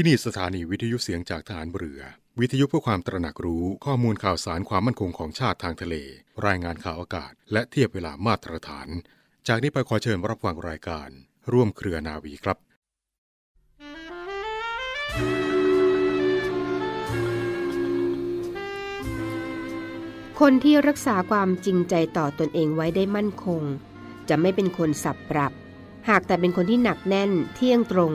ที่นี่สถานีวิทยุเสียงจากฐานเรือ วิทยุเพื่อความตระหนักรู้ข้อมูลข่าวสารความมั่นคงของชาติทางทะเล รายงานข่าวอากาศ และเทียบเวลามาตรฐาน จากนี้ไปขอเชิญรับฟังรายการ ร่วมเครือนาวีครับคนที่รักษาความจริงใจต่อตนเองไว้ได้มั่นคง จะไม่เป็นคนสับปรับ หากแต่เป็นคนที่หนักแน่นเที่ยงตรง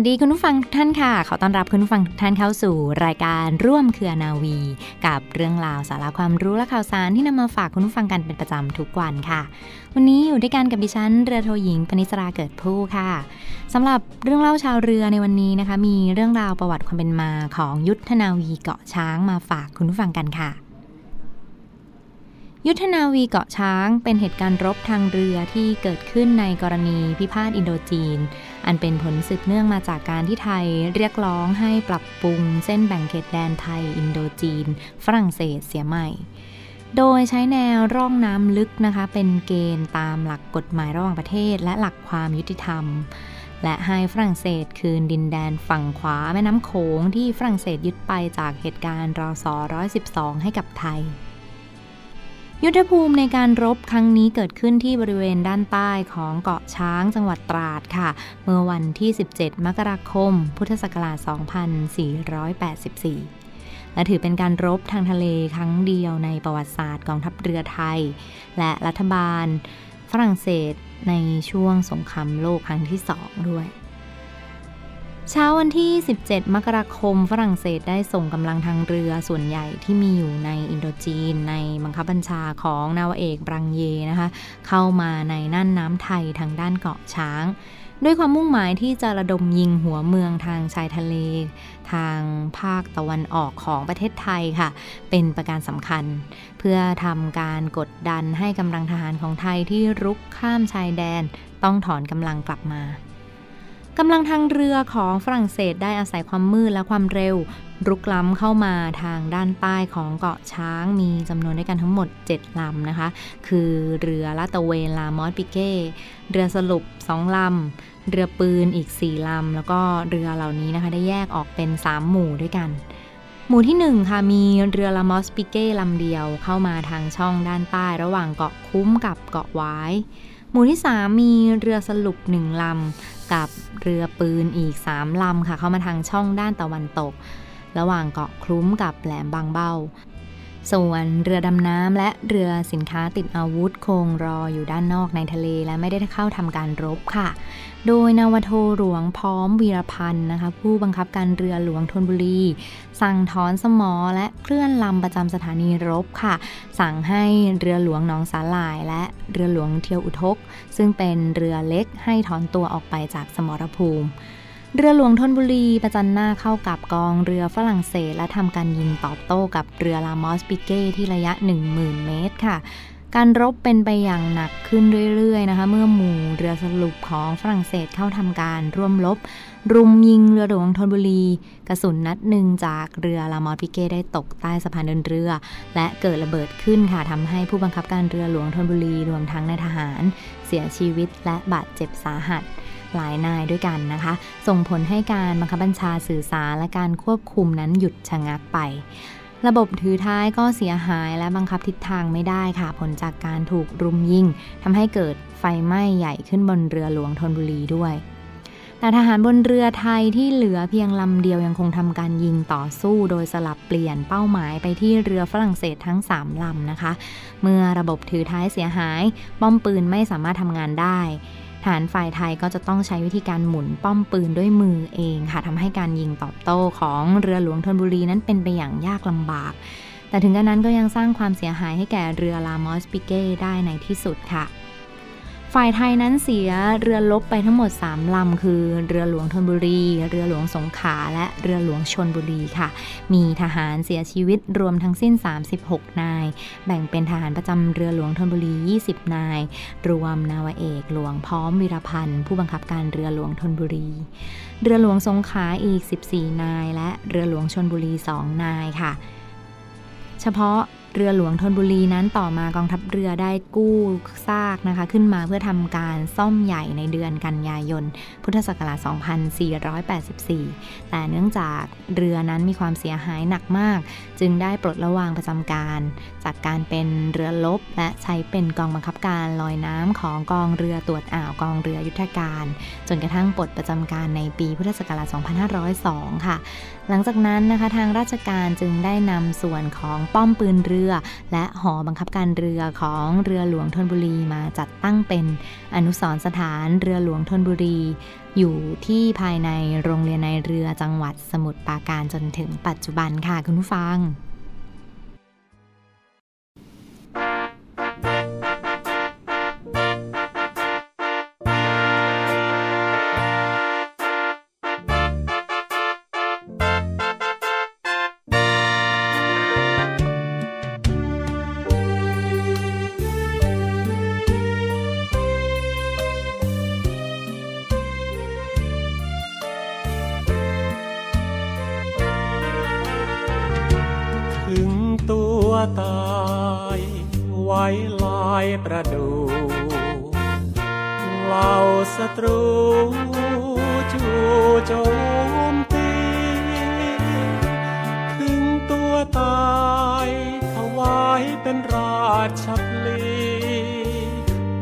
วัสดีคุณผู้ฟังทุกท่านค่ะ ขอต้อนรับคุณผู้ฟังทุกท่านเข้าสู่รายการร่วมเครือนาวี กับเรื่องราวสาระความรู้และข่าวสารที่นำมาฝากคุณผู้ฟังกันเป็นประจำทุกวันค่ะ วันนี้อยู่ด้วยกันกับดิฉันเรือโทหญิงปณิสราเกิดผู้ค่ะสำหรับเรื่องเล่าชาวเรือในวันนี้นะคะ มีเรื่องราวประวัติความเป็นมาของยุทธนาวีเกาะช้างมาฝากคุณผู้ฟังกันค่ะ ยุทธนาวีเกาะช้างเป็นเหตุการณ์รบทางเรือที่เกิดขึ้นในกรณีพิพาทอินโดจีน อันเป็นผลสืบเนื่องมาจากการที่ไทยเรียกร้องให้ปรับปรุงเส้นแบ่งเขตแดนไทยอินโดจีน ฝรั่งเศสเสียใหม่ โดยใช้แนวร่องน้ำลึกนะคะ เป็นเกณฑ์ตามหลักกฎหมายระหว่างประเทศ และหลักความยุติธรรม และให้ฝรั่งเศสคืนดินแดนฝั่งขวาแม่น้ำโขงที่ฝรั่งเศสยึดไปจากเหตุการณ์รศ112 ให้กับไทย ยุทธภูมิในการรบครั้งนี้เกิดขึ้นที่บริเวณด้านใต้ของเกาะช้างจังหวัดตราดค่ะ เมื่อวันที่ 17 มกราคม พุทธศักราช 2484และถือเป็นการรบทางทะเลครั้งเดียวในประวัติศาสตร์กองทัพเรือไทย และรัฐบาลฝรั่งเศสในช่วงสงครามโลกครั้งที่สองด้วย เช้าวันที่ 17 มกราคม ฝรั่งเศสได้ส่งกำลังทางเรือส่วนใหญ่ที่มีอยู่ในอินโดจีน ในบังคับบัญชาของนาวเอกบรังเยนะคะ เข้ามาในน่านน้ำไทยทางด้านเกาะช้าง ด้วยความมุ่งหมายที่จะระดมยิงหัวเมืองทางชายทะเล ทางภาคตะวันออกของประเทศไทยค่ะ เป็นประการสำคัญ เพื่อทำการกดดันให้กำลังทหารของไทยที่รุกข้ามชายแดน ต้องถอนกำลังกลับมา กำลังทางเรือของฝรั่งเศสได้อาศัยความมืดและความเร็ว รุกล้ำเข้ามาทางด้านใต้ของเกาะช้างมีจำนวนด้วยกันทั้งหมด 7 ลำนะคะ คือเรือลาตะเวนลามอสปิเก้ เรือสรุป 2 ลำ เรือปืนอีก 4 ลำ แล้วก็เรือเหล่านี้นะคะได้แยกออกเป็น 3 หมู่ด้วยกันหมู่ที่ 1 ค่ะมีเรือลามอสปิเก้ลำเดียวเข้ามาทางช่องด้านใต้ระหว่างเกาะคุ้มกับเกาะไว้ หมู่ที่ 3 มีเรือสรุป1ลำกับ เรือปืนอีก 3 ลำค่ะ เข้ามาทางช่องด้านตะวันตก ระหว่างเกาะคลุ้มกับแหลมบางเบ้า ส่วนเรือดำน้ำและเรือสินค้าติดอาวุธคงรออยู่ด้านนอกในทะเลและไม่ได้เข้าทำการรบค่ะ โดยนาวโทหลวงพร้อมวีรพันธ์นะคะ ผู้บังคับการเรือหลวงธนบุรี สั่งถอนสมอและเคลื่อนลำประจำสถานีรบค่ะ สั่งให้เรือหลวงหนองสาหร่าย และเรือหลวงเทียวอุทก ซึ่งเป็นเรือเล็กให้ถอนตัวออกไปจากสมรภูมิ เรือหลวงธนบุรีประจันหน้าเข้ากับกองเรือฝรั่งเศส และทำการยิงตอบโต้กับเรือลามอสปิเก้ที่ระยะ 10,000 เมตรค่ะ การรบเป็นไปอย่างหนักขึ้นเรื่อยๆนะคะ เมื่อหมู่เรือสรุปของฝรั่งเศสเข้าทำการร่วมรบ รุมยิงเรือหลวงธนบุรี กระสุนนัดหนึ่งจากเรือลามอสปิเก้ได้ตกใต้สะพานเดินเรือ และเกิดระเบิดขึ้นค่ะทำให้ผู้บังคับการเรือหลวงธนบุรีรวมทั้งนายทหาร เสียชีวิตและบาดเจ็บสาหัส หลายนายด้วยกันนะคะ ส่งผลให้การบังคับบัญชาสื่อสารและการควบคุมนั้นหยุดชะงักไป ระบบถือท้ายก็เสียหายและบังคับทิศทางไม่ได้ค่ะ ผลจากการถูกรุมยิงทำให้เกิดไฟไหม้ใหญ่ขึ้นบนเรือหลวงธนบุรีด้วยแต่ทหารบนเรือไทยที่เหลือเพียงลำเดียวยังคงทำการยิงต่อสู้โดยสลับเปลี่ยนเป้าหมายไปที่เรือฝรั่งเศสทั้ง 3 ลำนะคะ เมื่อระบบถือท้ายเสียหาย ป้อมปืนไม่สามารถทำงานได้ ฐานฝ่ายไทยก็จะต้องใช้วิธีการหมุนป้อมปืนด้วยมือเองค่ะทำให้การยิงตอบโต้ของเรือหลวงธนบุรีนั้นเป็นไปอย่างยากลำบาก แต่ถึงกระนั้นก็ยังสร้างความเสียหายให้แก่เรือลามอสปิเก้ได้ในที่สุดค่ะ ฝ่ายไทยนั้นเสียเรือลบไปทั้งหมด 3 ลำ คือ เรือหลวงธนบุรี เรือหลวงสงขลา และเรือหลวงชนบุรีค่ะ มีทหารเสียชีวิตรวมทั้งสิ้น 36 นาย แบ่งเป็นทหารประจำเรือหลวงธนบุรี 20 นาย รวมนาวเอกหลวงพร้อมวิรพันธ์ผู้บังคับการเรือหลวงธนบุรี เรือหลวงสงขลาอีก 14 นาย และเรือหลวงชนบุรี 2 นายค่ะ เฉพาะ เรือหลวงธนบุรีนั้นต่อมากองทัพเรือได้กู้ซากนะคะ ขึ้นมาเพื่อทำการซ่อมใหญ่ในเดือนกันยายน พุทธศักราช 2484 แต่เนื่องจากเรือนั้นมีความเสียหายหนักมาก จึงได้ปลดระวางประจำการ จากการเป็นเรือลบ และใช้เป็นกองบังคับการลอยน้ำของกองเรือตรวจอ่าวกองเรือยุทธการ จนกระทั่งปลดประจำการในปีพุทธศักราช 2502 ค่ะ หลังจากนั้นนะคะทางราชการจึงได้นำส่วนของป้อมปืนเรือและหอบังคับการเรือของเรือหลวงธนบุรีมาจัดตั้งเป็นอนุสรสถานเรือหลวงธนบุรี อยู่ที่ภายในโรงเรียนในเรือจังหวัดสมุทรปราการจนถึงปัจจุบันค่ะคุณผู้ฟัง ตายไว้ลายประดูเหล่าศัตรูจู่โจมตีถึงตัวตายถวายเป็นราชพลี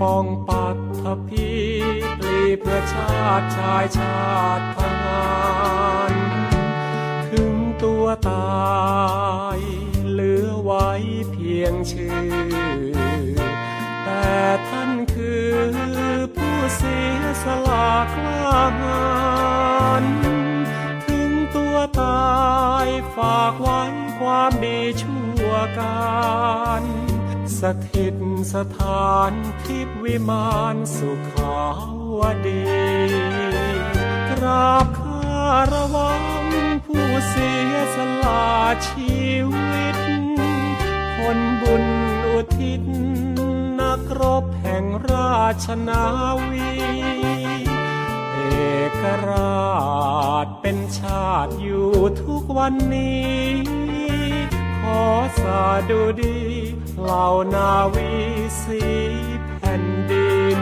ป้องปัดทพีปลีเพื่อชาติชายชาติทหารถึงตัวตาย ยงชื่อ แต่ท่านคือผู้เสียสละกล้าหาญถึงตัวตายฝากไว้ความดีชั่วการสถิตสถานทิพวิมานสุขาวดีกราบคารวังผู้เสียสละชีวิต ลบุญอุทิศ นักรบแห่งราชนาวี เอกราชเป็นชาติอยู่ทุกวันนี้ ขอสาดูดีเหล่านาวีสีแผ่นดิน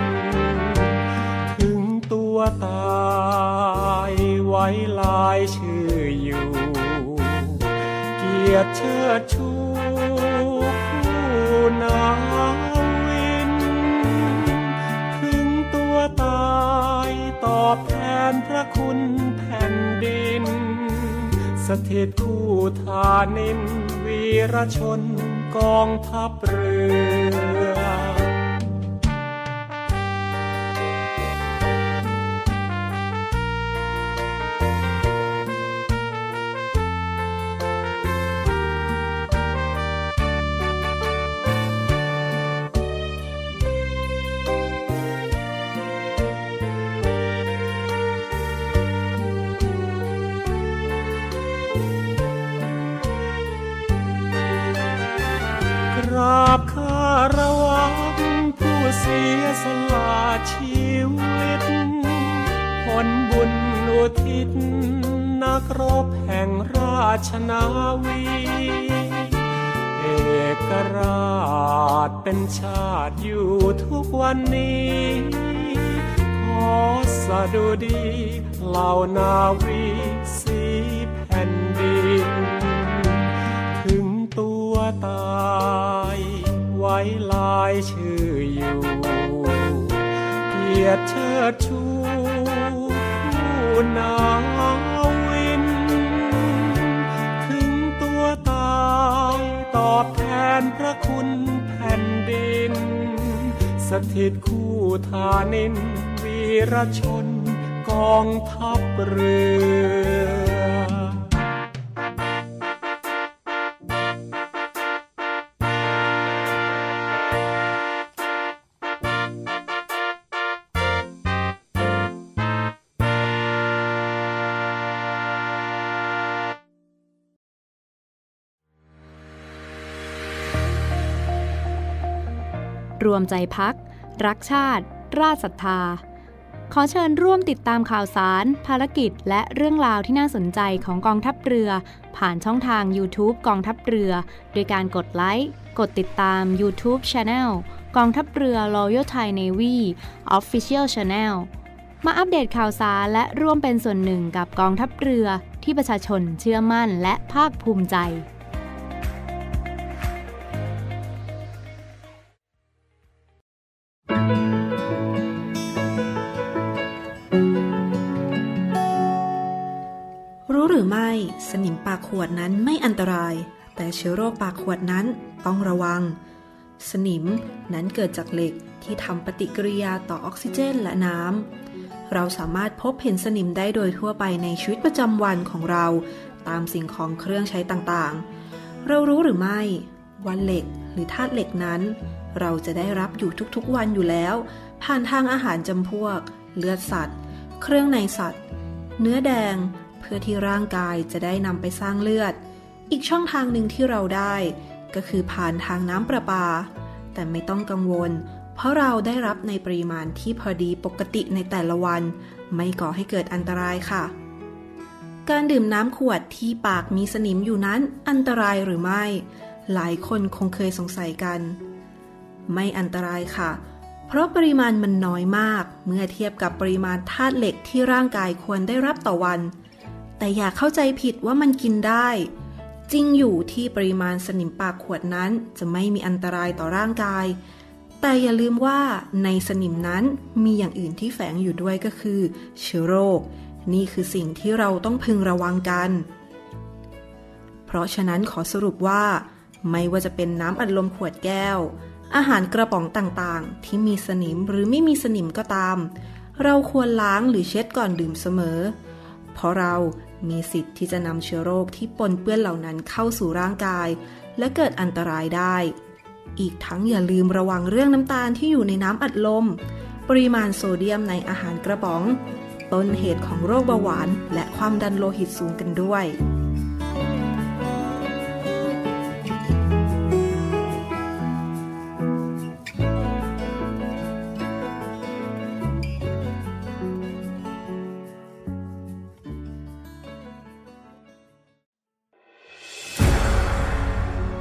ถึงตัวตายไว้ลายชื่ออยู่ เกียรติเชิดชู นพระคุณแผ่นดิน สถิตคู่ทานินวีรชนกองทัพเรือ ราบคารวังผู้เสียสละชีวิตผลบุญอุทิศนักรบแห่งราชนาวี เอกราชเป็นชาติอยู่ทุกวันนี้ ขอสะดุดีเหล่านาวีสีแผ่นดิน ถึงตัวตาย ว้ลายชื่ออยู่เกียรติเชิดชูหนาววิน ถึงตัวตายตอบแทนพระคุณแผ่นดิน สถิตคู่ทานิน วีรชนกองทัพเรือ รวมใจพัก รักชาติ ราชศรัทธา ขอเชิญร่วมติดตามข่าวสาร ภารกิจ และเรื่องราวที่น่าสนใจของกองทัพเรือ ผ่านช่องทาง YouTube กองทัพเรือ โดยการกดไลค์ กดติดตาม YouTube Channel กองทัพเรือ Royal Thai Navy Official Channel มาอัปเดตข่าวสารและร่วมเป็นส่วนหนึ่งกับกองทัพเรือที่ประชาชนเชื่อมั่นและภาคภูมิใจากขวดนั้นไม่อันตราย แต่เชื้อโรคปากขวดนั้นต้องระวัง สนิมนั้นเกิดจากเหล็กที่ทำปฏิกิริยาต่อออกซิเจนและน้ำ เราสามารถพบเห็นสนิมได้โดยทั่วไปในชีวิตประจำวันของเรา ตามสิ่งของเครื่องใช้ต่างๆ เรารู้หรือไม่ว่าเหล็กหรือธาตุเหล็กนั้น เราจะได้รับอยู่ทุกๆวันอยู่แล้ว ผ่านทางอาหารจำพวก เลือดสัตว์ เครื่องในสัตว์ เนื้อแดง พื่อที่ร่างกายจะได้นำไปสร้างเลือด อีกช่องทางหนึ่งที่เราได้ ก็คือผ่านทางน้ำประปา แต่ไม่ต้องกังวล เพราะเราได้รับในปริมาณที่พอดีปกติในแต่ละวัน ไม่ก่อให้เกิดอันตรายค่ะ การดื่มน้ำขวดที่ปากมีสนิมอยู่นั้นอันตรายหรือไม่ หลายคนคงเคยสงสัยกัน ไม่อันตรายค่ะเพราะปริมาณมันน้อยมาก เมื่อเทียบกับปริมาณธาตุเหล็กที่ร่างกายควรได้รับต่อวัน แต่อย่าเข้าใจผิดว่ามันกินได้ จริงอยู่ที่ปริมาณสนิมปากขวดนั้นจะไม่มีอันตรายต่อร่างกาย แต่อย่าลืมว่าในสนิมนั้นมีอย่างอื่นที่แฝงอยู่ด้วยก็คือ เชื้อโรค นี่คือสิ่งที่เราต้องพึงระวังกัน เพราะฉะนั้นขอสรุปว่า ไม่ว่าจะเป็นน้ำอัดลมขวดแก้ว อาหารกระป๋องต่างๆ ที่มีสนิมหรือไม่มีสนิมก็ตาม เราควรล้างหรือเช็ดก่อนดื่มเสมอเเพราะเรามีสิทธิ์ที่จะนำเชื้อโรคที่ปนเปื้อนเหล่านั้นเข้าสู่ร่างกาย และเกิดอันตรายได้ อีกทั้งอย่าลืมระวังเรื่องน้ำตาลที่อยู่ในน้ำอัดลม ปริมาณโซเดียมในอาหารกระป๋อง ต้นเหตุของโรคเบาหวาน และความดันโลหิตสูงกันด้วย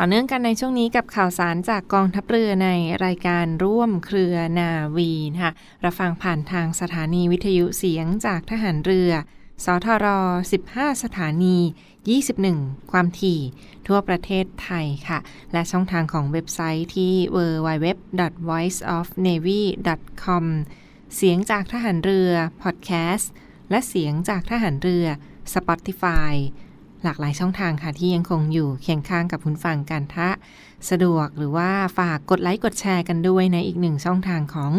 ต่อเนื่องกันในช่วงนี้กับข่าวสารจากกองทัพเรือในรายการร่วมเครือนาวีนะคะรับฟังผ่านทางสถานีวิทยุเสียงจากทหารเรือ สทร 15 สถานี 21 ความถี่ ทั่วประเทศไทยค่ะ และช่องทางของเว็บไซต์ที่ www.voiceofnavy.com เสียงจากทหารเรือ พอดแคสต์ และเสียงจากทหารเรือ Spotify หลากหลายช่องทางค่ะที่ยังคงอยู่เคียงข้างกับคุณฟังกันทะสะดวกหรือว่าฝากกดไลค์กดแชร์กันด้วยในอีกหนึ่งช่องทางของ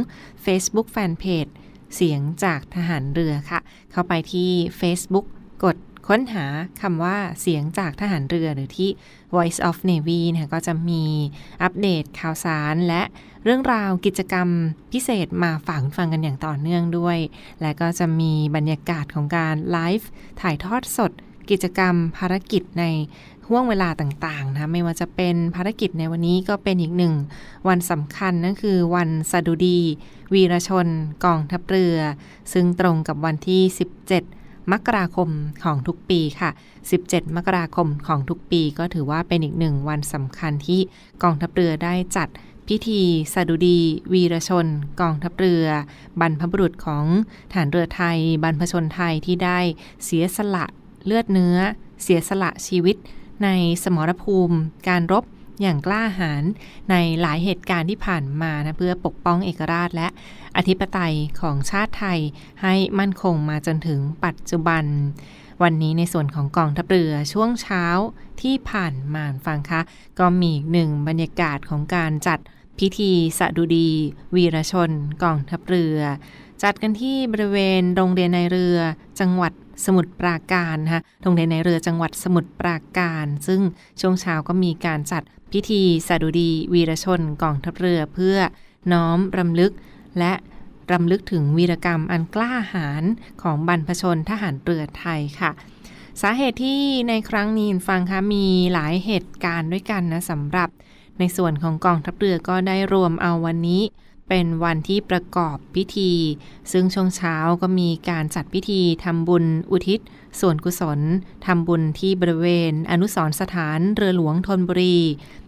Facebook Fanpage เสียงจากทหารเรือค่ะ เข้าไปที่ Facebook กดค้นหาคำว่าเสียงจากทหารเรือหรือที่ Voice of Navy นะก็จะมีอัปเดตข่าวสารและเรื่องราวกิจกรรมพิเศษมาฝากฟังกันอย่างต่อเนื่องด้วย และก็จะมีบรรยากาศของการไลฟ์ถ่ายทอดสด กิจกรรมภารกิจในห่วงเวลาต่างๆนะไม่ว่าจะเป็นภารกิจในวันนี้ก็เป็นอีกหนึ่ง วันสำคัญนั่นคือวันสดุดี วีรชนกองทัพเรือ ซึ่งตรงกับวันที่ 17 มกราคมของทุกปีค่ะ 17 มกราคมของทุกปี ก็ถือว่าเป็นอีกหนึ่งวันสำคัญที่กองทัพเรือได้จัดพิธีสดุดี วีรชน กองทัพเรือ บรรพบุรุษของฐานเรือไทย บรรพชนไทยที่ได้เสียสละ เลือดเนื้อ เสียสละชีวิต ในสมรภูมิ การรบอย่างกล้าหาญในหลายเหตุการณ์ที่ผ่านมานะเพื่อปกป้องเอกราชและอธิปไตยของชาติไทยให้มั่นคงมาจนถึงปัจจุบัน วันนี้ในส่วนของกองทัพเรือช่วงเช้าที่ผ่านมาฟังคะ ก็มีหนึ่งบรรยากาศของการจัดพิธีสดุดี วีรชนกองทัพเรือ จัดกันที่บริเวณโรงเรียนในเรือจังหวัด สมุทรปราการนะคะโรงเรียนในเรือจังหวัดสมุทรปราการ ซึ่งช่วงเช้าก็มีการจัดพิธีสดุดีวีรชนกองทัพเรือเพื่อน้อมรำลึกและรำลึกถึงวีรกรรมอันกล้าหาญของบรรพชนทหารเรือไทยค่ะ สาเหตุที่ในครั้งนี้ฟังคะมีหลายเหตุการณ์ด้วยกันนะสำหรับในส่วนของกองทัพเรือก็ได้รวมเอาวันนี้ เป็นวันที่ประกอบพิธี ซึ่งช่วงเช้าก็มีการจัดพิธีทำบุญอุทิศ ส่วนกุศลทำบุญที่บริเวณ อนุสรสถานเรือหลวงธนบุรี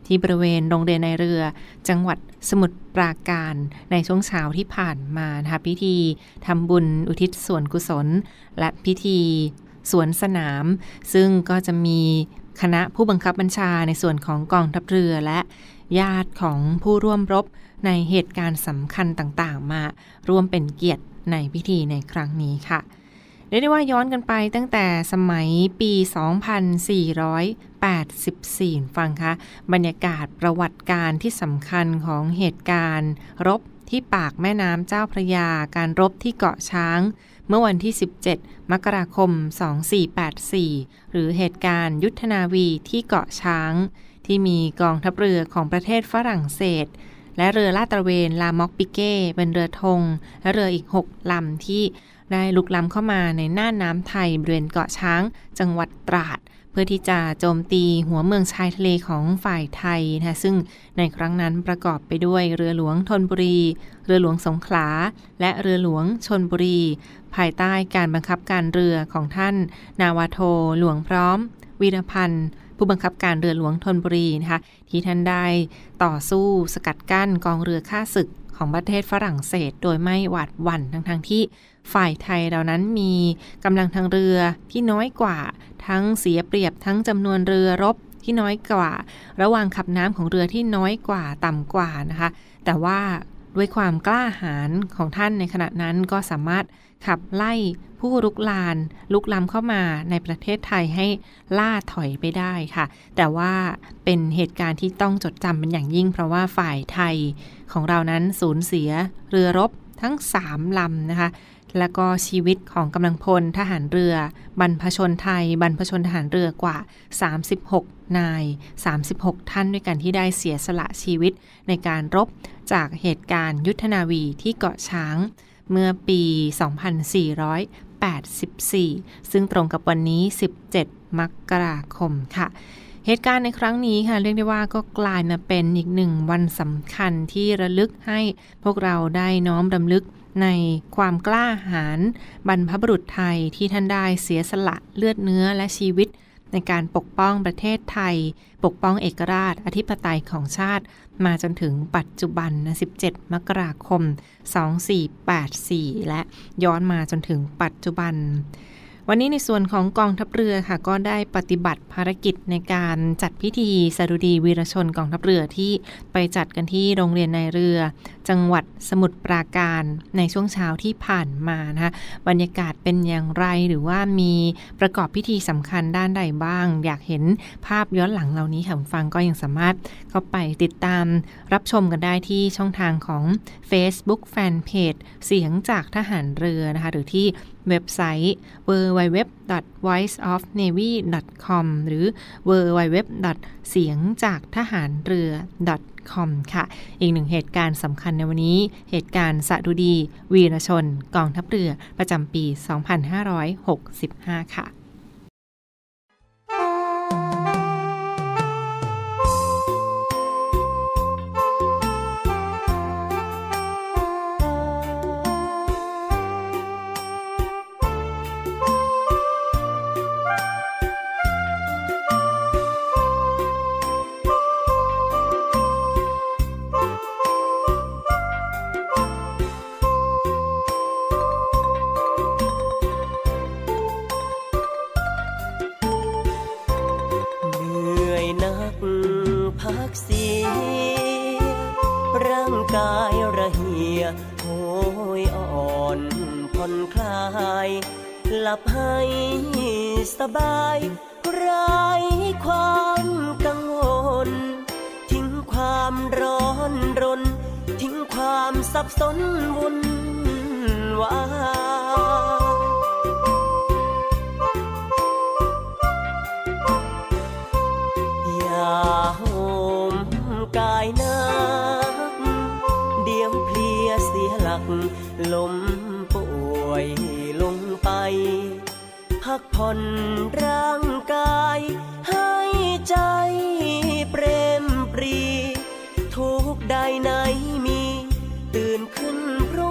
ที่บริเวณโรงเรียนในเรือ จังหวัดสมุทรปราการในช่วงเช้าที่ผ่านมานะคะพิธีทำบุญอุทิศส่วนกุศล และพิธีสวนสนาม ซึ่งก็จะมี คณะผู้บังคับบัญชาในส่วนของกองทัพเรือและญาติของผู้ร่วมรบในเหตุการณ์สำคัญต่างๆ มาร่วมเป็นเกียรติในพิธีในครั้งนี้ค่ะเรียกได้ว่าย้อนกันไปตั้งแต่สมัยปี 2484 ฟังคะบรรยากาศประวัติการที่สำคัญของเหตุการณ์ รบที่ปากแม่น้ำเจ้าพระยา การรบที่เกาะช้าง เมื่อวันที่ 17 มกราคม 2484 หรือเหตุการณ์ยุทธนาวีที่เกาะช้าง ที่มีกองทัพเรือของประเทศฝรั่งเศส และเรือลาดตระเวนลามอกปิเก้เป็นเรือธงและเรืออีก 6 ลำที่ได้ลุกล้ำเข้ามาในหน้าน้ำไทยบริเวณเกาะช้าง จังหวัดตราด เพื่อที่จะโจมตีหัวเมืองชายทะเลของฝ่ายไทยนะซึ่งในครั้งนั้นประกอบไปด้วยเรือหลวงธนบุรี เรือหลวงสงขลา และเรือหลวงชนบุรี ภายใต้การบังคับการเรือของท่าน นาวาโท หลวงพร้อม วีรพันธ์ผู้บังคับการเรือหลวงธนบุรีนะคะที่ท่านได้ต่อสู้สกัดกั้นกองเรือข้าศึก ของประเทศฝรั่งเศส โดยไม่หวาดหวั่นทั้งทงที่ฝ่ายไทยเหล่านั้นมีกำลังทางเรือที่น้อยกว่าทั้งเสียเปรียบทั้งจำนวนเรือรบที่น้อยกว่า ระหว่างขับน้ำของเรือที่น้อยกว่าต่ำกว่านะคะ แต่ว่าด้วยความกล้าหาญของท่านในขณะนั้นก็สามารถ ขับไล่ผู้ลุกลาน ลุกล้ำเข้ามาในประเทศไทยให้ล่าถอยไปได้ค่ะ แต่ว่าเป็นเหตุการณ์ที่ต้องจดจำเป็นอย่างยิ่ง เพราะว่าฝ่ายไทยของเรานั้นสูญเสียเรือรบทั้ง3ลำนะคะ แล้วก็ชีวิตของกำลังพลทหารเรือ บรรพชนไทย บรรพชนทหารเรือกว่า 36 นาย 36 ท่านด้วยกันที่ได้เสียสละชีวิตในการรบจากเหตุการณ์ยุทธนาวีที่เกาะช้าง เมื่อปี 2484 ซึ่งตรงกับวันนี้ 17 มกราคมค่ะเหตุการณ์ในครั้งนี้ค่ะเรียกได้ว่าก็กลายมาเป็นอีกหนึ่งวันสำคัญที่ระลึกให้พวกเราได้น้อมรำลึกในความกล้าหาญบรรพบุรุษไทยที่ท่านได้เสียสละเลือดเนื้อและชีวิต ในการปกป้องประเทศไทย ปกป้องเอกราช อธิปไตยของชาติ มาจนถึงปัจจุบันนะ17 มกราคม 2484 และย้อนมาจนถึงปัจจุบัน วันนี้ในส่วนของกองทัพเรือค่ะ ก็ได้ปฏิบัติภารกิจในการจัดพิธีสรุดีวีรชนกองทัพเรือที่ไปจัดกันที่โรงเรียนในเรือ จังหวัดสมุทรปราการในช่วงเช้าที่ผ่านมานะคะบรรยากาศเป็นอย่างไรหรือว่ามีประกอบพิธีสำคัญด้านใดบ้าง อยากเห็นภาพย้อนหลังเหล่านี้ค่ะฟังก็ยังสามารถเข้าไปติดตามรับชมกันได้ที่ช่องทางของ Facebook Fanpage เสียงจากทหารเรือนะคะหรือที่ เว็บไซต์ www.voiceofnavy.com หรือ www. เสียงจากทหารเรือ .com ค่ะ อีกหนึ่งเหตุการณ์สำคัญในวันนี้ เหตุการณ์สะดุดี วีรชน กองทัพเรือประจำปี 2565 ค่ะ โหยอ่อนผ่อนคลับให้สบายไร้ความกังวล ทิ้งความร้อนรน ทิ้งความสับสนวุ่นวาย เสียหลักลมป่วยลงไป พักผ่อนร่างกาย ให้ใจเปรมปรี ทุกใดไหนมี ตื่นขึ้นพรุ่ง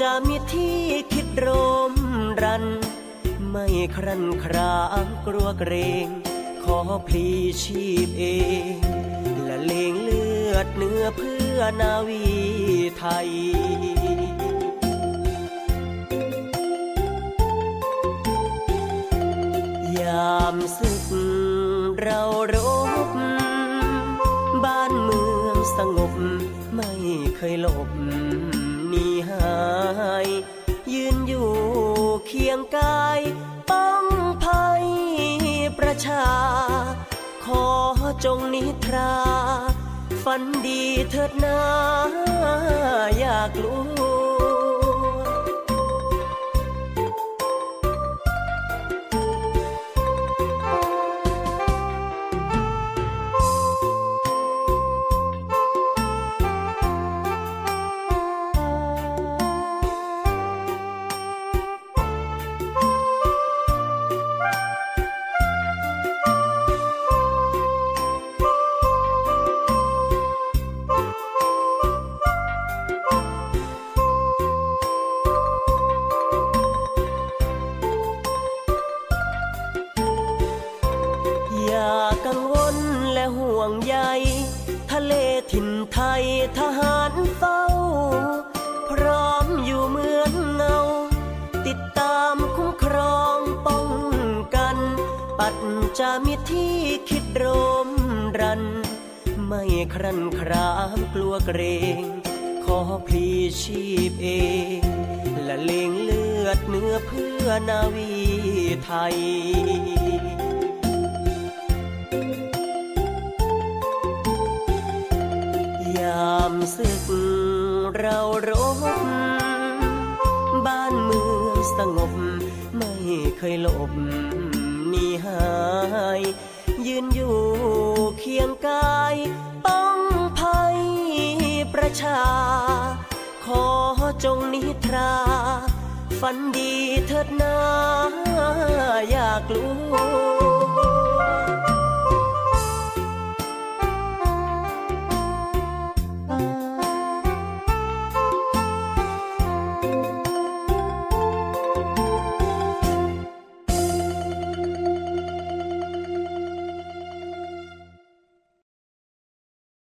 จะมีที่คิดรมรัน ไม่ครันครางกลัวเกรง ขอพลีชีพเอง และเลงเลือดเนื้อเพื่อนาวีไทยยามศึกเรารบ บ้านเมืองสงบไม่เคยหลบ หาย ยืนอยู่เคียงกายป้องภัยประชา ขอจงนิทรา ฝันดีเถิดนา อยากรู้ามศึกเรารบบ้านเมืองสงบ ไม่เคยหลบหาย ยืนอยู่เคียงกาย ป้องภัยประชา ขอจงนิทรา ฝันดีเถิดนาอยากรู้